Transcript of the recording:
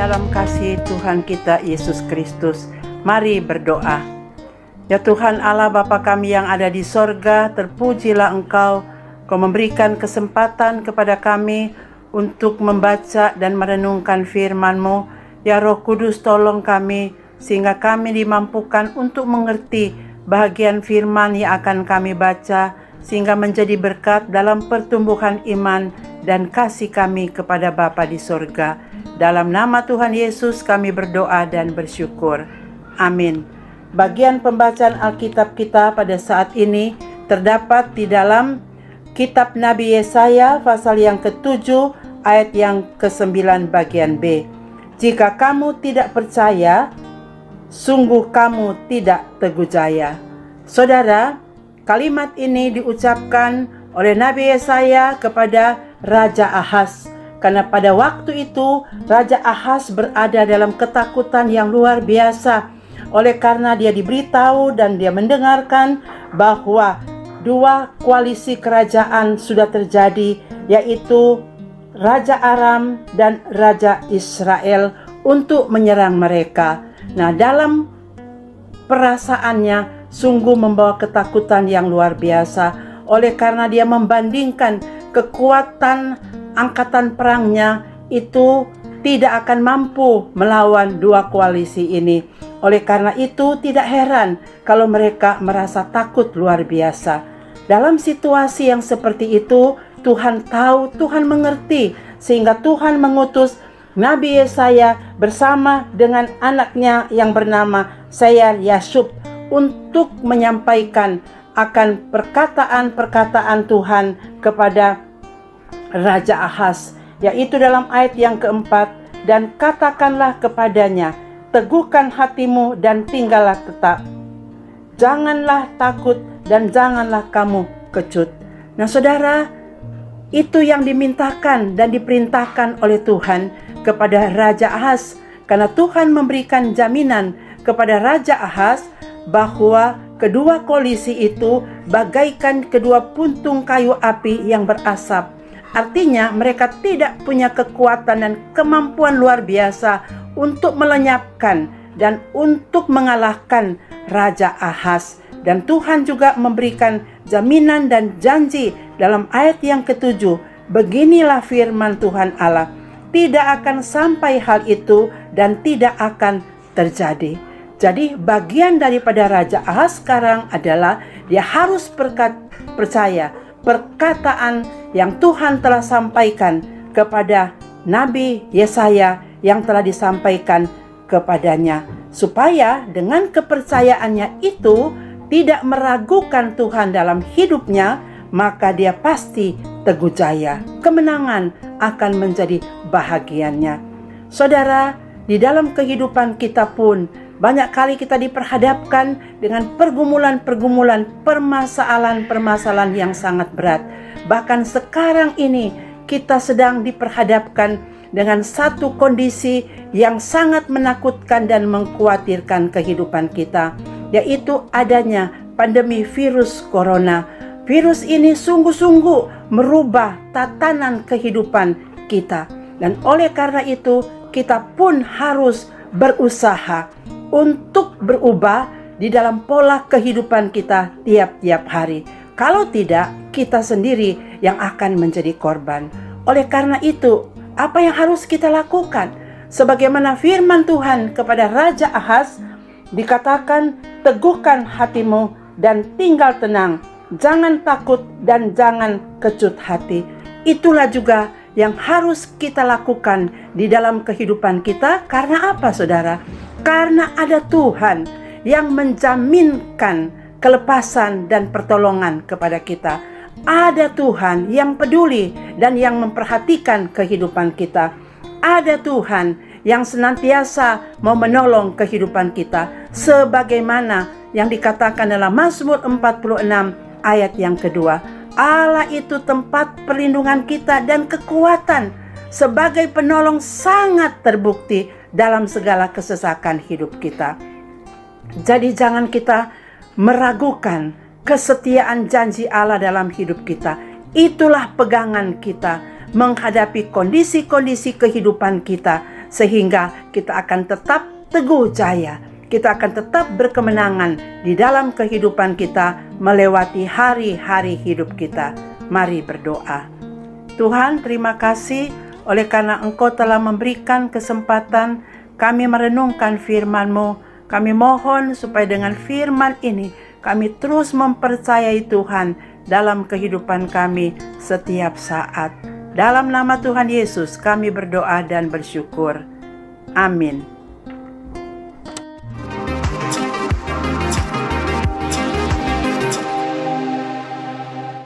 dalam kasih Tuhan kita Yesus Kristus. Mari berdoa. Ya Tuhan Allah Bapa kami yang ada di sorga, terpujilah Engkau. Kau memberikan kesempatan kepada kami untuk membaca dan merenungkan firman-Mu. Ya Roh Kudus tolong kami sehingga kami dimampukan untuk mengerti bagian firman yang akan kami baca sehingga menjadi berkat dalam pertumbuhan iman dan kasih kami kepada Bapa di sorga. Dalam nama Tuhan Yesus kami berdoa dan bersyukur. Amin. Bagian pembacaan Alkitab kita pada saat ini terdapat di dalam Kitab Nabi Yesaya pasal yang ketujuh ayat yang ke-9 bagian B. Jika kamu tidak percaya, sungguh kamu tidak teguh jaya. Saudara, kalimat ini diucapkan oleh Nabi Yesaya kepada Raja Ahaz. Karena pada waktu itu Raja Ahaz berada dalam ketakutan yang luar biasa. Oleh karena dia diberitahu dan dia mendengarkan bahwa dua koalisi kerajaan sudah terjadi yaitu Raja Aram dan Raja Israel untuk menyerang mereka. Nah, dalam perasaannya sungguh membawa ketakutan yang luar biasa oleh karena dia membandingkan kekuatan angkatan perangnya itu tidak akan mampu melawan dua koalisi ini. Oleh karena itu, tidak heran kalau mereka merasa takut luar biasa. Dalam situasi yang seperti itu, Tuhan tahu, Tuhan mengerti, sehingga Tuhan mengutus Nabi Yesaya bersama dengan anaknya yang bernama Sayar Yasub untuk menyampaikan akan perkataan-perkataan Tuhan kepada Raja Ahaz, yaitu dalam ayat yang keempat, dan katakanlah kepadanya, teguhkan hatimu dan tinggallah tetap. Janganlah takut dan janganlah kamu kecut. Nah saudara, itu yang dimintakan dan diperintahkan oleh Tuhan kepada Raja Ahaz, karena Tuhan memberikan jaminan kepada Raja Ahaz bahwa kedua koalisi itu bagaikan kedua puntung kayu api yang berasap. Artinya, mereka tidak punya kekuatan dan kemampuan luar biasa untuk melenyapkan dan untuk mengalahkan Raja Ahaz. Dan Tuhan juga memberikan jaminan dan janji dalam ayat yang ketujuh. Beginilah firman Tuhan Allah, tidak akan sampai hal itu dan tidak akan terjadi. Jadi bagian daripada Raja Ahaz sekarang adalah dia harus perkat, percaya perkataan yang Tuhan telah sampaikan kepada Nabi Yesaya yang telah disampaikan kepadanya supaya dengan kepercayaannya itu tidak meragukan Tuhan dalam hidupnya maka dia pasti teguh jaya. Kemenangan akan menjadi bahagiannya. Saudara di dalam kehidupan kita pun banyak kali kita diperhadapkan dengan pergumulan-pergumulan, permasalahan-permasalahan yang sangat berat. Bahkan sekarang ini kita sedang diperhadapkan dengan satu kondisi yang sangat menakutkan dan mengkhawatirkan kehidupan kita, yaitu adanya pandemi virus corona. Virus ini sungguh-sungguh merubah tatanan kehidupan kita, dan oleh karena itu kita pun harus berusaha untuk berubah di dalam pola kehidupan kita tiap-tiap hari. Kalau tidak, kita sendiri yang akan menjadi korban. Oleh karena itu, apa yang harus kita lakukan? Sebagaimana firman Tuhan kepada Raja Ahaz, dikatakan, "Teguhkan hatimu dan tinggal tenang, jangan takut dan jangan kecut hati." Itulah juga yang harus kita lakukan di dalam kehidupan kita, karena apa, saudara? Karena ada Tuhan yang menjaminkan kelepasan dan pertolongan kepada kita. Ada Tuhan yang peduli dan yang memperhatikan kehidupan kita. Ada Tuhan yang senantiasa mau menolong kehidupan kita sebagaimana yang dikatakan dalam Mazmur 46 ayat yang kedua. Allah itu tempat perlindungan kita dan kekuatan sebagai penolong sangat terbukti dalam segala kesesakan hidup kita. Jadi jangan kita meragukan kesetiaan janji Allah dalam hidup kita. Itulah pegangan kita menghadapi kondisi-kondisi kehidupan kita sehingga kita akan tetap teguh jaya. Kita akan tetap berkemenangan di dalam kehidupan kita melewati hari-hari hidup kita. Mari berdoa. Tuhan, terima kasih oleh karena Engkau telah memberikan kesempatan kami merenungkan firman-Mu. Kami mohon supaya dengan firman ini kami terus mempercayai Tuhan dalam kehidupan kami setiap saat. Dalam nama Tuhan Yesus kami berdoa dan bersyukur. Amin.